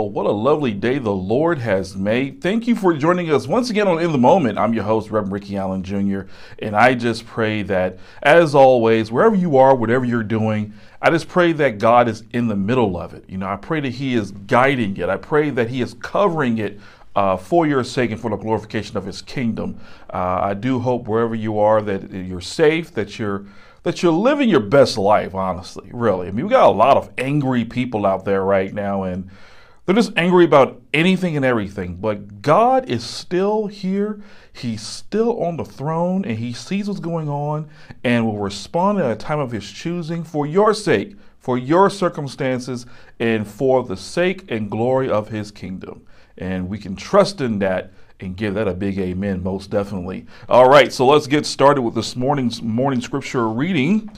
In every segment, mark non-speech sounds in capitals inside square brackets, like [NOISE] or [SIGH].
Well, what a lovely day the Lord has made. Thank you for joining us once again on In the Moment. I'm your host, Reverend Ricky Allen Jr., and I just pray that, as always, wherever you are, whatever you're doing, I just pray that God is in the middle of it. You know, I pray that He is guiding it. I pray that He is covering it uh, for your sake and for the glorification of His kingdom. Uh, I do hope wherever you are that you're safe, that you're that you're living your best life, honestly, really. I mean, we got a lot of angry people out there right now, and they're just angry about anything and everything. But God is still here. He's still on the throne, and He sees what's going on and will respond at a time of His choosing for your sake, for your circumstances, and for the sake and glory of His kingdom. And we can trust in that and give that a big amen, most definitely. All right, so let's get started with this morning's morning scripture reading.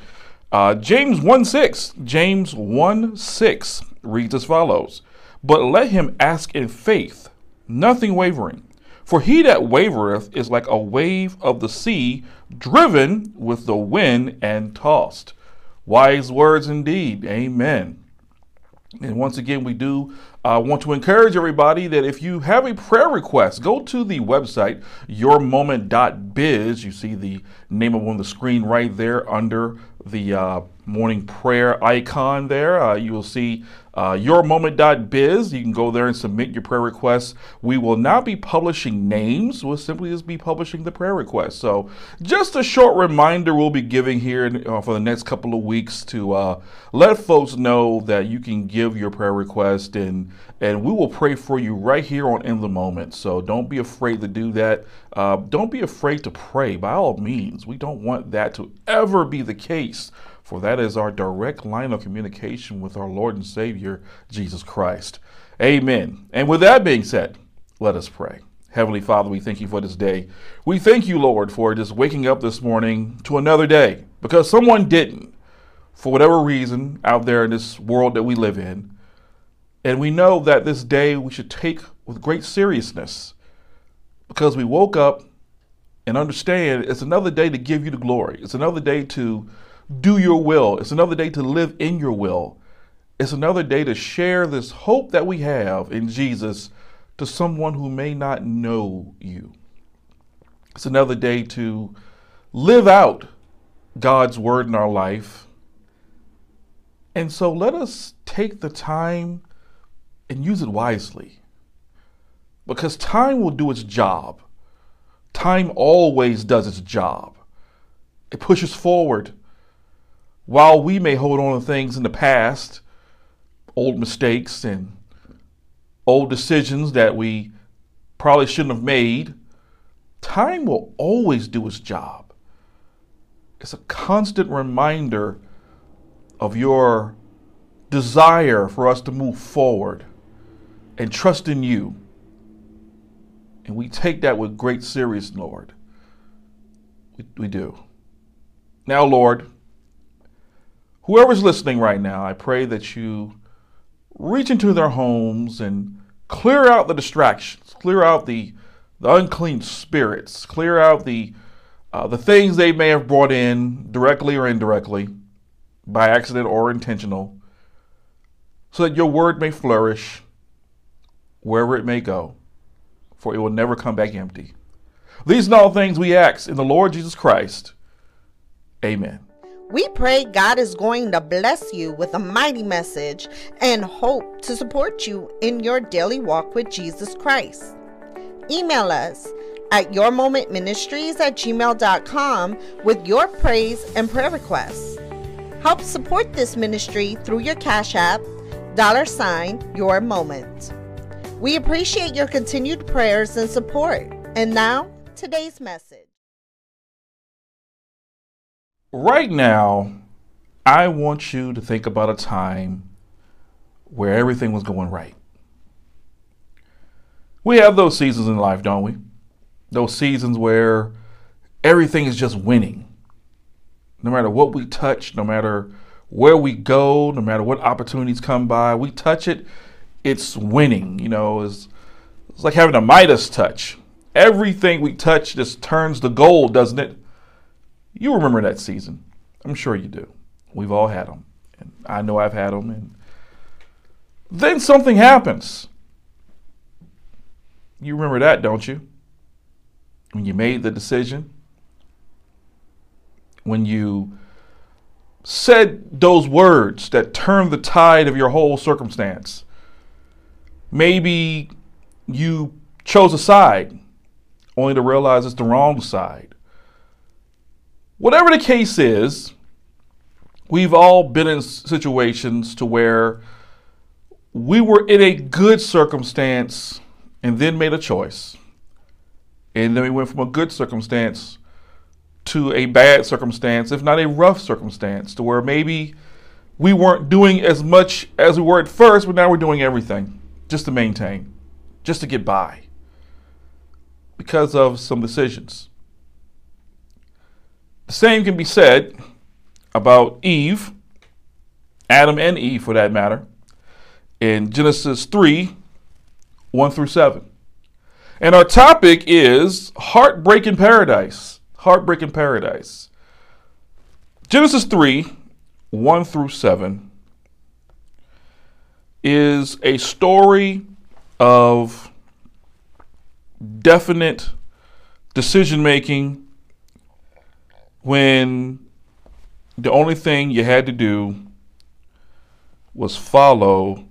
Uh, James 1 6. James 1 6 reads as follows But let him ask in faith, nothing wavering. For he that wavereth is like a wave of the sea, driven with the wind and tossed. Wise words indeed. Amen. And once again, we do I want to encourage everybody that if you have a prayer request, go to the website, yourmoment.biz. You see the name up on the screen right there under the uh, morning prayer icon there. Uh, you will see uh, yourmoment.biz. You can go there and submit your prayer requests. We will not be publishing names. We'll simply just be publishing the prayer requests. So, just a short reminder we'll be giving here uh, for the next couple of weeks to uh, let folks know that you can give your prayer request and and we will pray for you right here on In the Moment. So, don't be afraid to do that. Uh, don't be afraid to pray by all means. We don't want that to ever be the case for that is our direct line of communication with our Lord and Savior, Jesus Christ. Amen. And with that being said, let us pray. Heavenly Father, we thank you for this day. We thank you, Lord, for just waking up this morning to another day because someone didn't, for whatever reason, out there in this world that we live in. And we know that this day we should take with great seriousness because we woke up and understand it's another day to give you the glory. It's another day to do your will. It's another day to live in your will. It's another day to share this hope that we have in Jesus to someone who may not know you. It's another day to live out God's word in our life. And so let us take the time and use it wisely. Because time will do its job. Time always does its job. It pushes forward while we may hold on to things in the past, old mistakes and old decisions that we probably shouldn't have made, time will always do its job. It's a constant reminder of your desire for us to move forward and trust in you. And we take that with great seriousness, Lord. We, we do. Now, Lord, whoever's listening right now, I pray that you reach into their homes and clear out the distractions, clear out the, the unclean spirits, clear out the uh, the things they may have brought in directly or indirectly, by accident or intentional, so that your word may flourish wherever it may go, for it will never come back empty. These and all things we ask in the Lord Jesus Christ. Amen. We pray God is going to bless you with a mighty message and hope to support you in your daily walk with Jesus Christ. Email us at yourmomentministries at gmail.com with your praise and prayer requests. Help support this ministry through your Cash App, dollar sign, your moment. We appreciate your continued prayers and support. And now, today's message. Right now, I want you to think about a time where everything was going right. We have those seasons in life, don't we? Those seasons where everything is just winning. No matter what we touch, no matter where we go, no matter what opportunities come by, we touch it, it's winning. You know, it's, it's like having a Midas touch. Everything we touch just turns to gold, doesn't it? You remember that season. I'm sure you do. We've all had them. And I know I've had them. And then something happens. You remember that, don't you? When you made the decision, when you said those words that turned the tide of your whole circumstance. Maybe you chose a side only to realize it's the wrong side. Whatever the case is, we've all been in situations to where we were in a good circumstance and then made a choice. And then we went from a good circumstance to a bad circumstance, if not a rough circumstance, to where maybe we weren't doing as much as we were at first, but now we're doing everything just to maintain, just to get by because of some decisions. Same can be said about Eve, Adam and Eve for that matter, in Genesis 3 1 through 7. And our topic is heartbreak in paradise. Heartbreak in Paradise. Genesis 3 1 through 7 is a story of definite decision making when the only thing you had to do was follow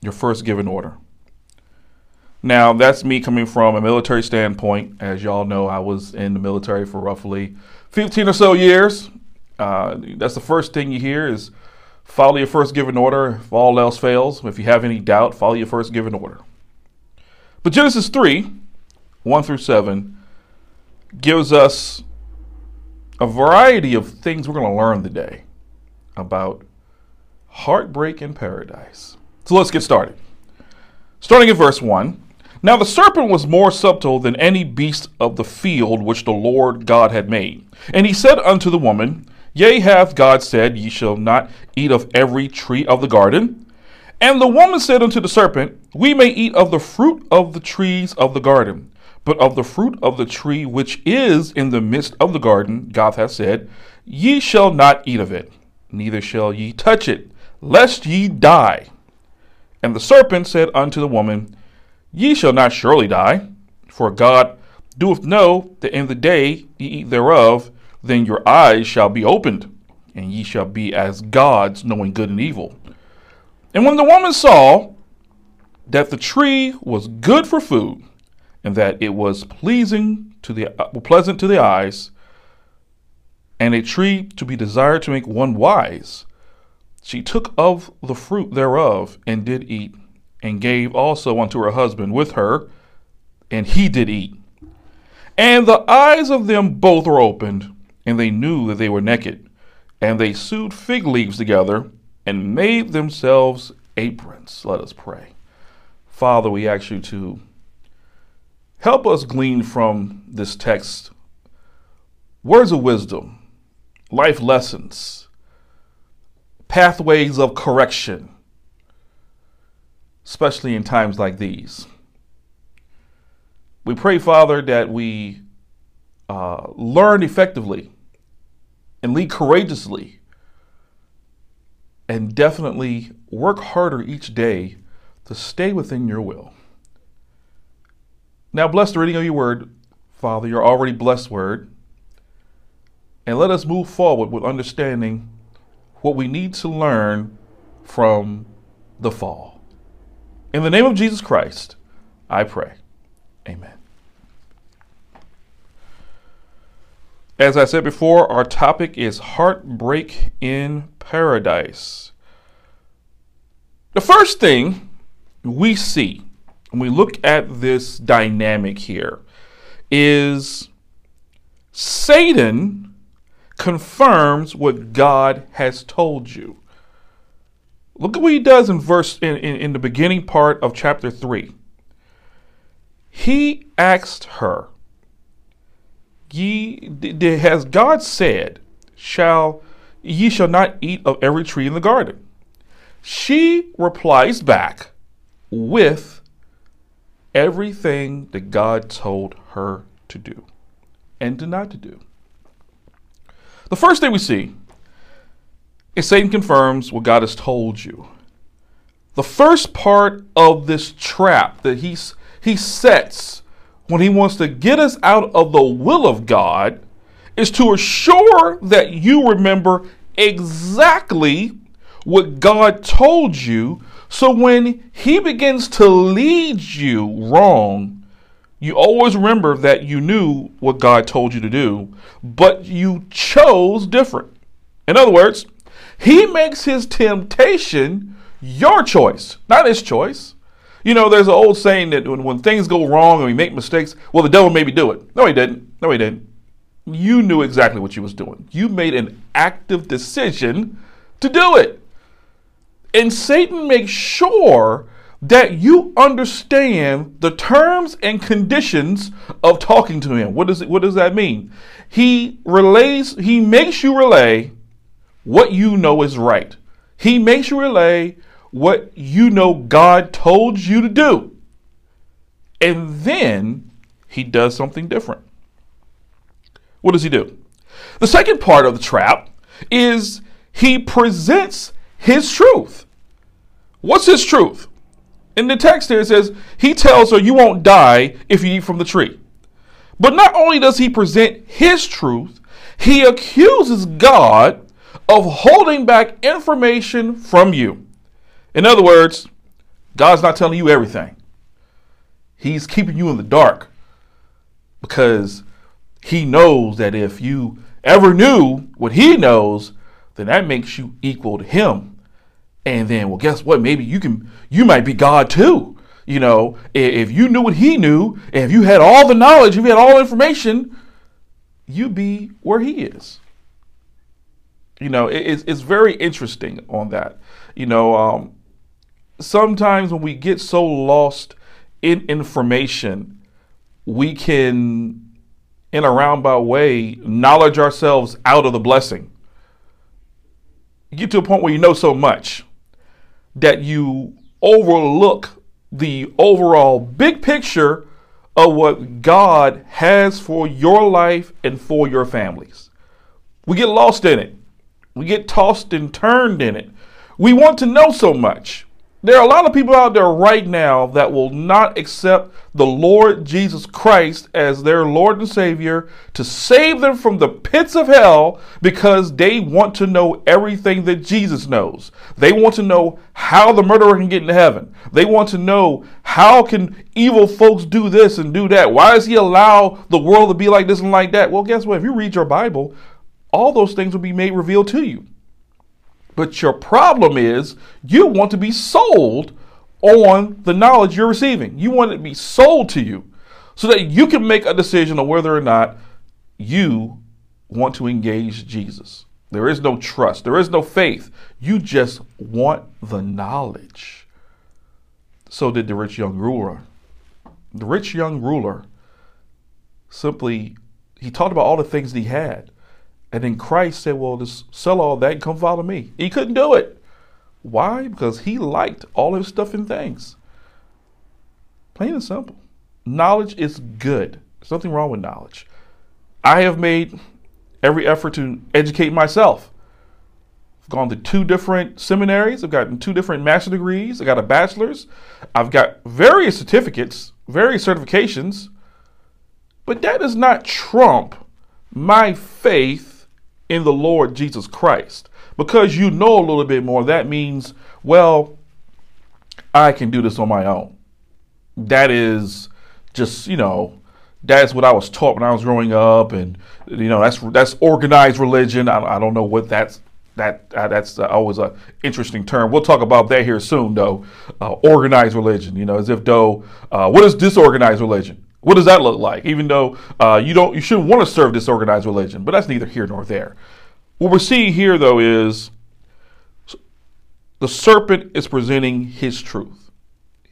your first given order. Now, that's me coming from a military standpoint. As y'all know, I was in the military for roughly 15 or so years. Uh, that's the first thing you hear is follow your first given order if all else fails. If you have any doubt, follow your first given order. But Genesis 3, 1 through 7, gives us a variety of things we're going to learn today about heartbreak in paradise. So let's get started. Starting at verse 1 now the serpent was more subtle than any beast of the field which the Lord God had made. And he said unto the woman, Yea, hath God said, Ye shall not eat of every tree of the garden? And the woman said unto the serpent, We may eat of the fruit of the trees of the garden, but of the fruit of the tree which is in the midst of the garden, God hath said, Ye shall not eat of it, neither shall ye touch it, lest ye die. And the serpent said unto the woman, Ye shall not surely die, for God doeth know that in the day ye eat thereof, then your eyes shall be opened, and ye shall be as gods, knowing good and evil. And when the woman saw that the tree was good for food, and that it was pleasing to the uh, pleasant to the eyes, and a tree to be desired to make one wise, she took of the fruit thereof and did eat and gave also unto her husband with her, and he did eat. And the eyes of them both were opened, and they knew that they were naked. And they sewed fig leaves together and made themselves aprons. Let us pray. Father, we ask you to help us glean from this text words of wisdom, life lessons, pathways of correction especially in times like these. We pray, Father, that we uh, learn effectively and lead courageously and definitely work harder each day to stay within your will. Now, bless the reading of your word, Father, your already blessed word, and let us move forward with understanding what we need to learn from the fall. In the name of Jesus Christ, I pray. Amen. As I said before, our topic is heartbreak in paradise. The first thing we see when we look at this dynamic here is Satan confirms what God has told you. Look at what he does in verse in, in, in the beginning part of chapter 3. He asked her, Ye has God said, Shall ye shall not eat of every tree in the garden? She replies back with everything that God told her to do and to not to do. The first thing we see is Satan confirms what God has told you. The first part of this trap that he's he sets when he wants to get us out of the will of God is to assure that you remember exactly what God told you. So when he begins to lead you wrong, you always remember that you knew what God told you to do, but you chose different. In other words, he makes his temptation your choice, not his choice. You know, there's an old saying that when, when things go wrong and we make mistakes, well, the devil made me do it. No, he didn't. No, he didn't. You knew exactly what you was doing. You made an active decision to do it. And Satan makes sure that you understand the terms and conditions of talking to him. What does it, what does that mean? He relays he makes you relay what you know is right. He makes you relay what you know God told you to do. And then he does something different. What does he do? The second part of the trap is he presents his truth. What's his truth? In the text here it says, he tells her you won't die if you eat from the tree. But not only does he present his truth, he accuses God of holding back information from you. In other words, God's not telling you everything. He's keeping you in the dark because he knows that if you ever knew what he knows, then that makes you equal to him. And then, well, guess what? Maybe you can, you might be God too. You know, if you knew what he knew, if you had all the knowledge, if you had all information, you'd be where he is. You know, it's, it's very interesting on that. You know, um, sometimes when we get so lost in information, we can, in a roundabout way, knowledge ourselves out of the blessing. You get to a point where you know so much that you overlook the overall big picture of what God has for your life and for your families. We get lost in it. We get tossed and turned in it. We want to know so much. There are a lot of people out there right now that will not accept the Lord Jesus Christ as their Lord and Savior to save them from the pits of hell because they want to know everything that Jesus knows. They want to know how the murderer can get into heaven. They want to know how can evil folks do this and do that? Why does he allow the world to be like this and like that? Well, guess what? If you read your Bible, all those things will be made revealed to you. But your problem is you want to be sold on the knowledge you're receiving. You want it to be sold to you so that you can make a decision on whether or not you want to engage Jesus. There is no trust, there is no faith. You just want the knowledge. So did the rich young ruler. The rich young ruler simply he talked about all the things that he had. And then Christ said, Well, just sell all that and come follow me. He couldn't do it. Why? Because he liked all his stuff and things. Plain and simple. Knowledge is good. There's nothing wrong with knowledge. I have made every effort to educate myself. I've gone to two different seminaries. I've gotten two different master degrees. I got a bachelor's. I've got various certificates, various certifications. But that does not trump my faith in the Lord Jesus Christ. Because you know a little bit more, that means, well, I can do this on my own. That is just, you know, that's what I was taught when I was growing up, and you know, that's that's organized religion. I, I don't know what that's that uh, that's uh, always a interesting term. We'll talk about that here soon, though. Uh, organized religion, you know, as if though, uh, what is disorganized religion? What does that look like? Even though uh, you don't, you shouldn't want to serve this organized religion, but that's neither here nor there. What we're seeing here, though, is the serpent is presenting his truth.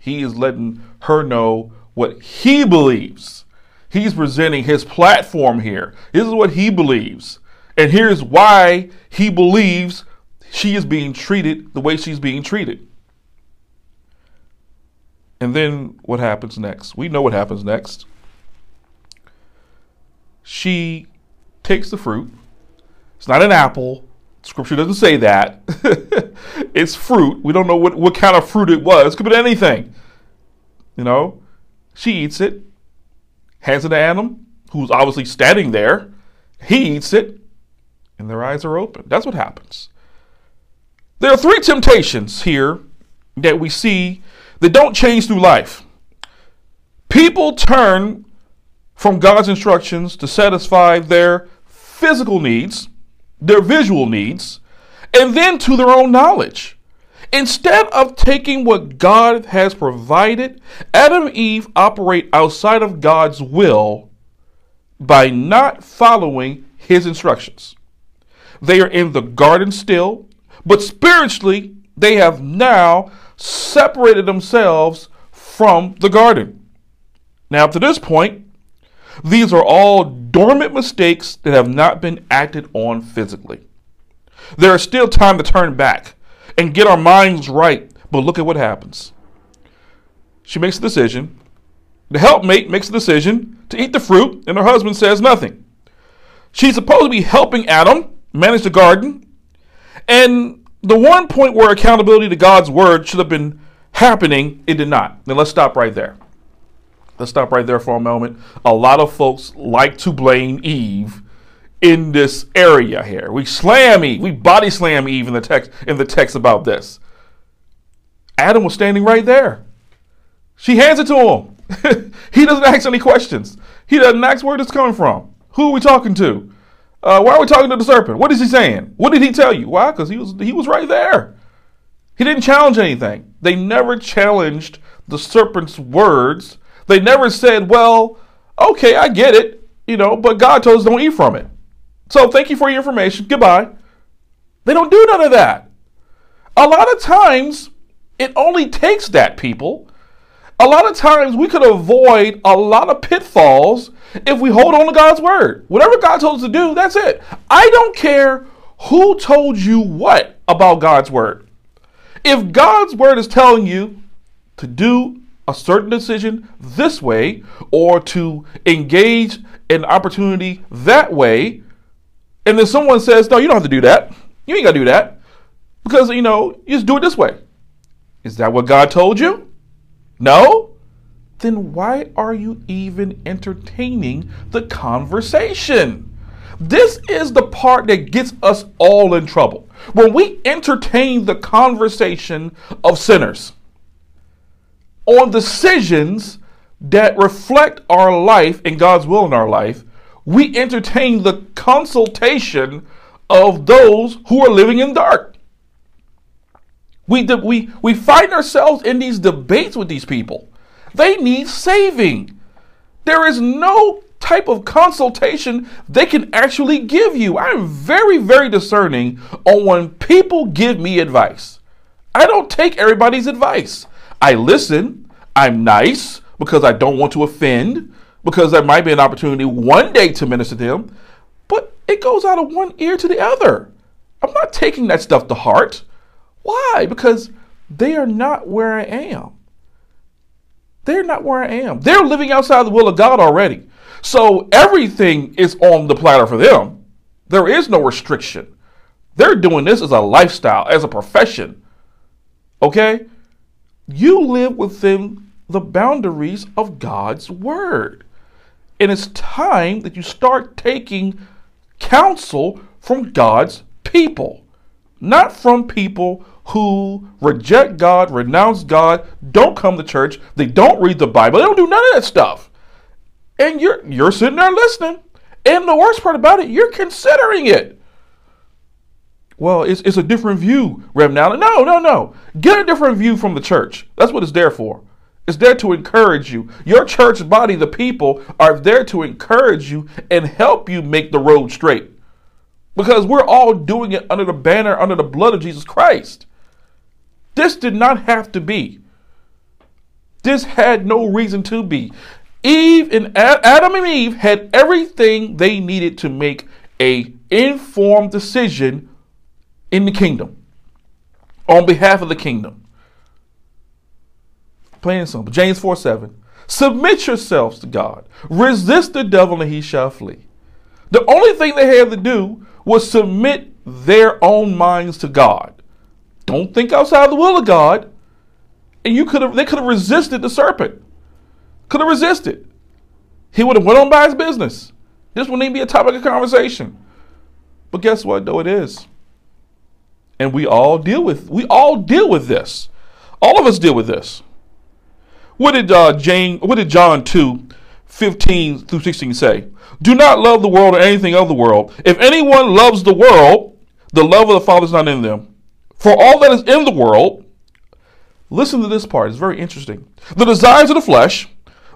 He is letting her know what he believes. He's presenting his platform here. This is what he believes. And here's why he believes she is being treated the way she's being treated. And then what happens next? We know what happens next. She takes the fruit. It's not an apple. Scripture doesn't say that. [LAUGHS] it's fruit. We don't know what, what kind of fruit it was. It could be anything. You know? She eats it, hands it to Adam, who's obviously standing there. He eats it, and their eyes are open. That's what happens. There are three temptations here that we see that don't change through life. People turn from God's instructions to satisfy their physical needs, their visual needs, and then to their own knowledge. Instead of taking what God has provided, Adam and Eve operate outside of God's will by not following his instructions. They are in the garden still, but spiritually, they have now separated themselves from the garden. Now, up to this point, these are all dormant mistakes that have not been acted on physically. There is still time to turn back and get our minds right, but look at what happens. She makes a decision. The helpmate makes a decision to eat the fruit, and her husband says nothing. She's supposed to be helping Adam manage the garden, and the one point where accountability to God's word should have been happening, it did not. Now let's stop right there. Let's stop right there for a moment. A lot of folks like to blame Eve in this area here. We slam Eve, we body slam Eve in the text in the text about this. Adam was standing right there. She hands it to him. [LAUGHS] he doesn't ask any questions. He doesn't ask where it's coming from. Who are we talking to? Uh, why are we talking to the serpent? What is he saying? What did he tell you? Why? Because he was he was right there. He didn't challenge anything. They never challenged the serpent's words they never said, well, okay, I get it, you know, but God told us don't eat from it. So thank you for your information. Goodbye. They don't do none of that. A lot of times, it only takes that, people. A lot of times, we could avoid a lot of pitfalls if we hold on to God's word. Whatever God told us to do, that's it. I don't care who told you what about God's word. If God's word is telling you to do a certain decision this way or to engage an opportunity that way. And then someone says, no, you don't have to do that. You ain't got to do that because, you know, you just do it this way. Is that what God told you? No? Then why are you even entertaining the conversation? This is the part that gets us all in trouble. When we entertain the conversation of sinners, on decisions that reflect our life and God's will in our life, we entertain the consultation of those who are living in dark. We, we, we find ourselves in these debates with these people. They need saving. There is no type of consultation they can actually give you. I'm very, very discerning on when people give me advice. I don't take everybody's advice. I listen, I'm nice because I don't want to offend, because there might be an opportunity one day to minister to them, but it goes out of one ear to the other. I'm not taking that stuff to heart. Why? Because they are not where I am. They're not where I am. They're living outside the will of God already. So everything is on the platter for them. There is no restriction. They're doing this as a lifestyle, as a profession. Okay? You live within the boundaries of God's word. And it's time that you start taking counsel from God's people, not from people who reject God, renounce God, don't come to church, they don't read the Bible, they don't do none of that stuff. And you're you're sitting there listening. And the worst part about it, you're considering it. Well, it's, it's a different view, Reverend Allen. No, no, no. Get a different view from the church. That's what it's there for. It's there to encourage you. Your church body, the people, are there to encourage you and help you make the road straight. Because we're all doing it under the banner, under the blood of Jesus Christ. This did not have to be. This had no reason to be. Eve and Adam and Eve had everything they needed to make a informed decision in the kingdom on behalf of the kingdom. Plain and simple. James 4 7. Submit yourselves to God. Resist the devil and he shall flee. The only thing they had to do was submit their own minds to God. Don't think outside the will of God. And you could have they could have resisted the serpent. could have resisted. He would have went on by his business. This wouldn't even be a topic of conversation. But guess what? Though it is. And we all deal with we all deal with this. All of us deal with this. What did uh, Jane what did John 2 15 through 16 say? Do not love the world or anything of the world. If anyone loves the world, the love of the Father is not in them. For all that is in the world, listen to this part, it's very interesting. The desires of the flesh,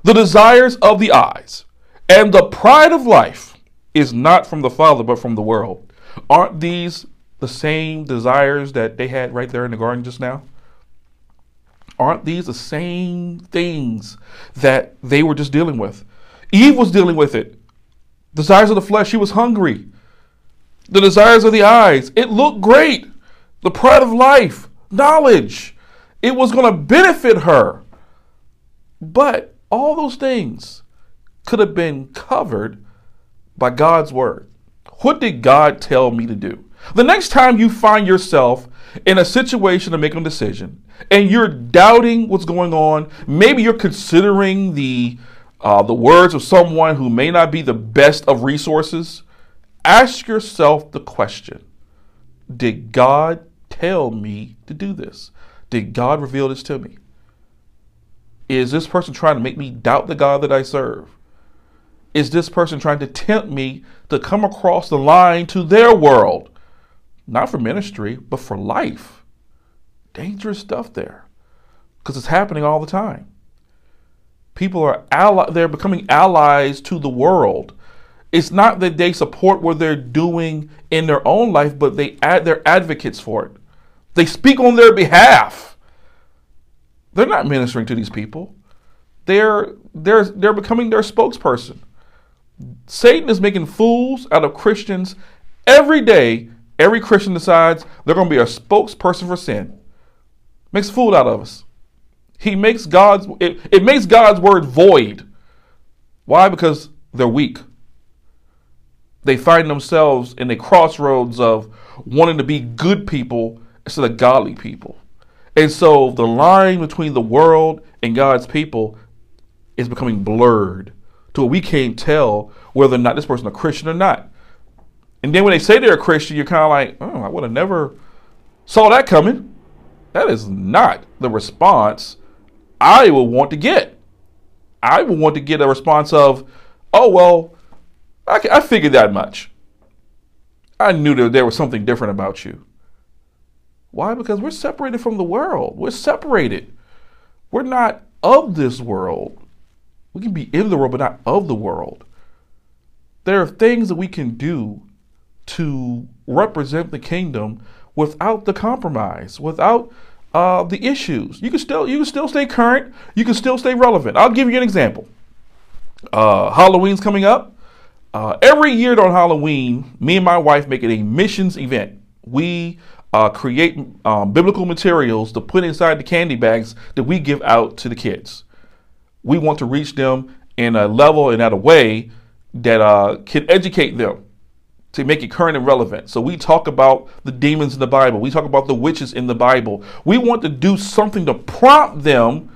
the desires of the eyes, and the pride of life is not from the Father, but from the world. Aren't these the same desires that they had right there in the garden just now? Aren't these the same things that they were just dealing with? Eve was dealing with it. Desires of the flesh, she was hungry. The desires of the eyes, it looked great. The pride of life, knowledge, it was going to benefit her. But all those things could have been covered by God's word. What did God tell me to do? The next time you find yourself in a situation to make a decision and you're doubting what's going on, maybe you're considering the uh, the words of someone who may not be the best of resources, ask yourself the question Did God tell me to do this? Did God reveal this to me? Is this person trying to make me doubt the God that I serve? Is this person trying to tempt me to come across the line to their world? Not for ministry, but for life. Dangerous stuff there because it's happening all the time. People are ally- they're becoming allies to the world. It's not that they support what they're doing in their own life, but they add they're advocates for it. They speak on their behalf. They're not ministering to these people. They're they're they're becoming their spokesperson. Satan is making fools out of Christians every day. Every Christian decides they're going to be a spokesperson for sin. Makes a fool out of us. He makes God's it, it makes God's word void. Why? Because they're weak. They find themselves in a crossroads of wanting to be good people instead of godly people. And so the line between the world and God's people is becoming blurred to where we can't tell whether or not this person a Christian or not. And then when they say they're a Christian, you're kind of like, oh, I would have never saw that coming. That is not the response I would want to get. I would want to get a response of, oh, well, I, I figured that much. I knew that there was something different about you. Why? Because we're separated from the world. We're separated. We're not of this world. We can be in the world, but not of the world. There are things that we can do to represent the kingdom without the compromise, without uh, the issues. You can still you can still stay current. You can still stay relevant. I'll give you an example. Uh, Halloween's coming up. Uh, every year on Halloween, me and my wife make it a missions event. We uh, create um, biblical materials to put inside the candy bags that we give out to the kids. We want to reach them in a level and at a way that uh, can educate them to make it current and relevant. So we talk about the demons in the Bible. We talk about the witches in the Bible. We want to do something to prompt them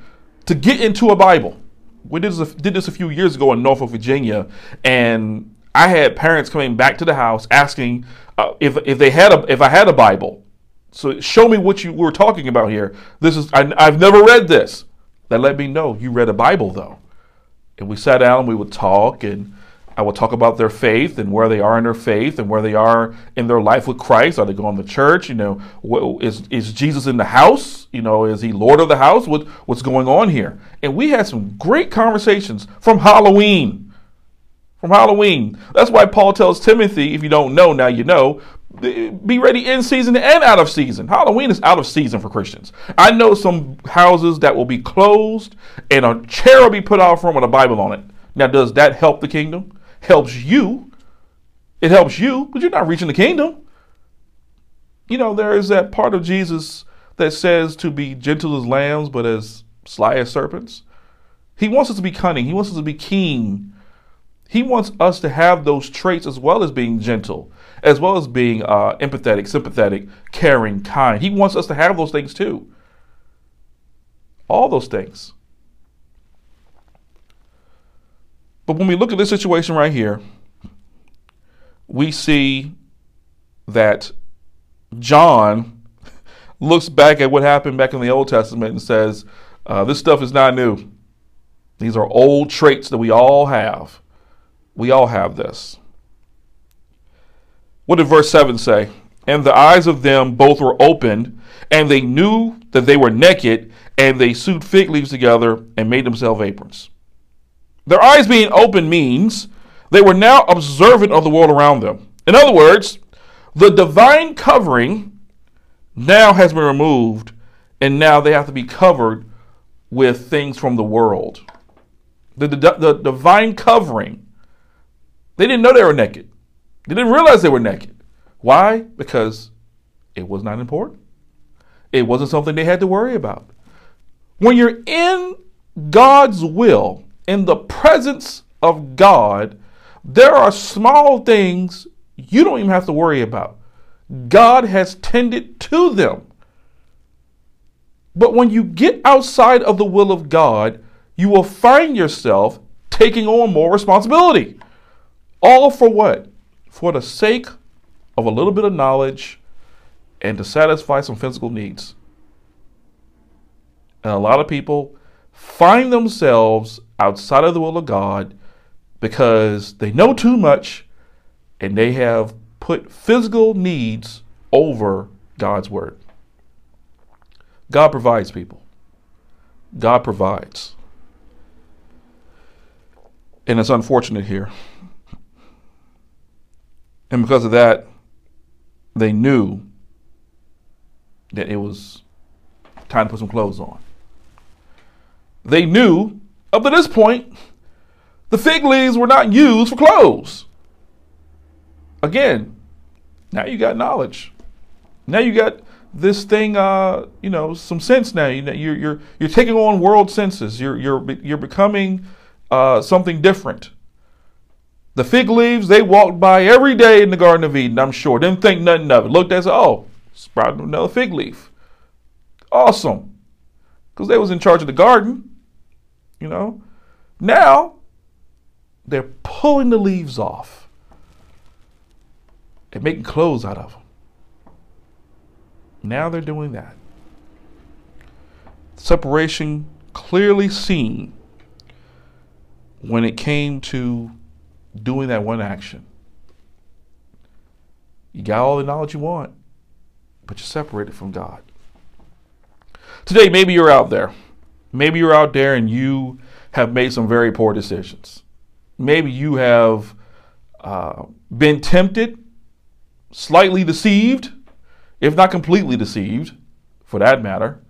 to get into a Bible. We did this, did this a few years ago in Norfolk, Virginia, and I had parents coming back to the house asking uh, if if they had a if I had a Bible. So show me what you were talking about here. This is I, I've never read this. That let me know you read a Bible though. And we sat down and we would talk and I would talk about their faith and where they are in their faith and where they are in their life with Christ. Are they going to church? You know, is is Jesus in the house? You know, is he Lord of the house? What what's going on here? And we had some great conversations from Halloween. From Halloween. That's why Paul tells Timothy, if you don't know, now you know, be ready in season and out of season. Halloween is out of season for Christians. I know some houses that will be closed and a chair will be put out front with a Bible on it. Now, does that help the kingdom? helps you. It helps you, but you're not reaching the kingdom. You know, there is that part of Jesus that says to be gentle as lambs, but as sly as serpents. He wants us to be cunning. He wants us to be keen. He wants us to have those traits as well as being gentle, as well as being uh, empathetic, sympathetic, caring, kind. He wants us to have those things too. All those things. But when we look at this situation right here, we see that John [LAUGHS] looks back at what happened back in the Old Testament and says, uh, This stuff is not new. These are old traits that we all have. We all have this. What did verse 7 say? And the eyes of them both were opened, and they knew that they were naked, and they sewed fig leaves together and made themselves aprons. Their eyes being open means they were now observant of the world around them. In other words, the divine covering now has been removed, and now they have to be covered with things from the world. The, the, the divine covering, they didn't know they were naked. They didn't realize they were naked. Why? Because it was not important. It wasn't something they had to worry about. When you're in God's will, in the presence of God, there are small things you don't even have to worry about. God has tended to them. But when you get outside of the will of God, you will find yourself taking on more responsibility. All for what? For the sake of a little bit of knowledge and to satisfy some physical needs. And a lot of people find themselves outside of the will of God because they know too much and they have put physical needs over God's word. God provides people. God provides. And it's unfortunate here. And because of that, they knew that it was time to put some clothes on. They knew up to this point the fig leaves were not used for clothes. Again, now you got knowledge. Now you got this thing, uh, you know, some sense. Now you know, you're you're you're taking on world senses. You're you're you're becoming uh, something different. The fig leaves they walked by every day in the Garden of Eden. I'm sure didn't think nothing of it. Looked at it, said, oh, sprouted another fig leaf. Awesome, because they was in charge of the garden. You know, now they're pulling the leaves off and making clothes out of them. Now they're doing that. Separation clearly seen when it came to doing that one action. You got all the knowledge you want, but you're separated from God. Today, maybe you're out there. Maybe you're out there and you have made some very poor decisions maybe you have uh, been tempted, slightly deceived, if not completely deceived, for that matter,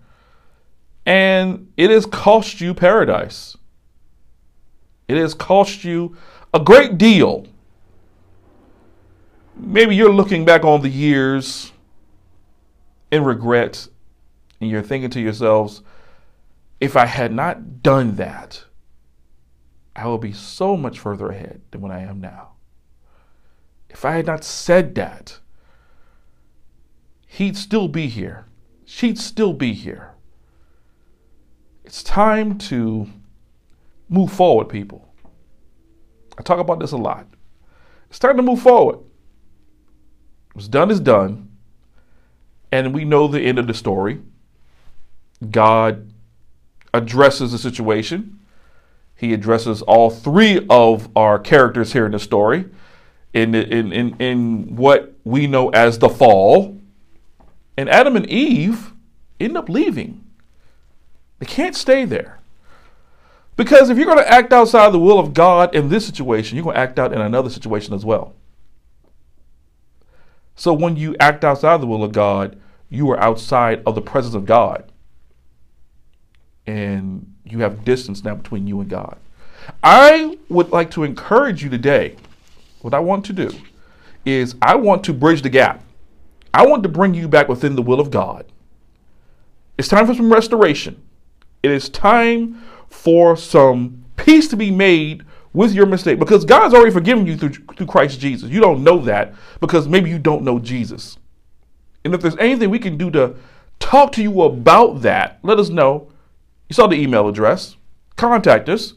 and it has cost you paradise. It has cost you a great deal. Maybe you're looking back on the years in regret, and you're thinking to yourselves, if I had not done that, I would be so much further ahead than what I am now. If I had not said that, he'd still be here. She'd still be here. It's time to move forward, people. I talk about this a lot. It's time to move forward. What's done is done. And we know the end of the story. God addresses the situation he addresses all three of our characters here in the story in, in, in, in what we know as the fall. And Adam and Eve end up leaving. They can't stay there. Because if you're going to act outside the will of God in this situation, you're going to act out in another situation as well. So when you act outside the will of God, you are outside of the presence of God. And you have distance now between you and God. I would like to encourage you today. What I want to do is I want to bridge the gap. I want to bring you back within the will of God. It's time for some restoration. It is time for some peace to be made with your mistake because God's already forgiven you through, through Christ Jesus. You don't know that because maybe you don't know Jesus. And if there's anything we can do to talk to you about that, let us know. You saw the email address. Contact us.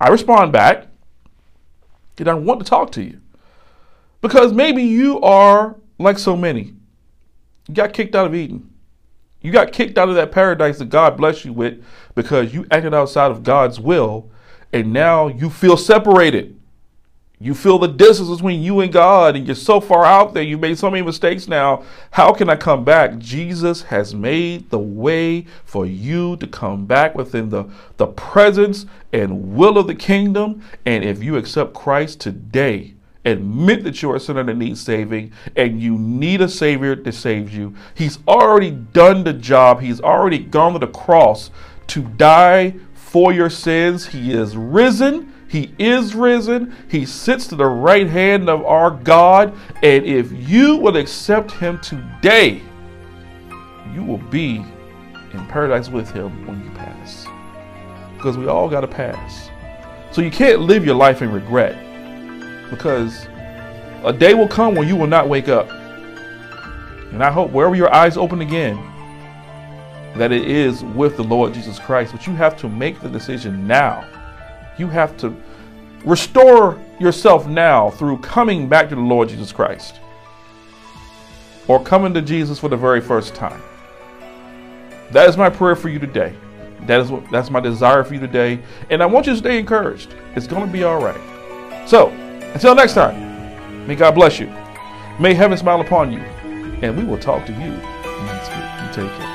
I respond back. And I want to talk to you. Because maybe you are like so many. You got kicked out of Eden. You got kicked out of that paradise that God blessed you with because you acted outside of God's will, and now you feel separated. You feel the distance between you and God, and you're so far out there. You've made so many mistakes now. How can I come back? Jesus has made the way for you to come back within the, the presence and will of the kingdom. And if you accept Christ today, admit that you're a sinner that needs saving and you need a savior that saves you. He's already done the job. He's already gone to the cross to die for your sins. He is risen. He is risen. He sits to the right hand of our God. And if you will accept him today, you will be in paradise with him when you pass. Because we all got to pass. So you can't live your life in regret because a day will come when you will not wake up. And I hope wherever your eyes open again, that it is with the Lord Jesus Christ. But you have to make the decision now. You have to restore yourself now through coming back to the Lord Jesus Christ or coming to Jesus for the very first time. That is my prayer for you today. That is what that's my desire for you today. And I want you to stay encouraged. It's going to be all right. So, until next time, may God bless you. May heaven smile upon you. And we will talk to you next week. You take care.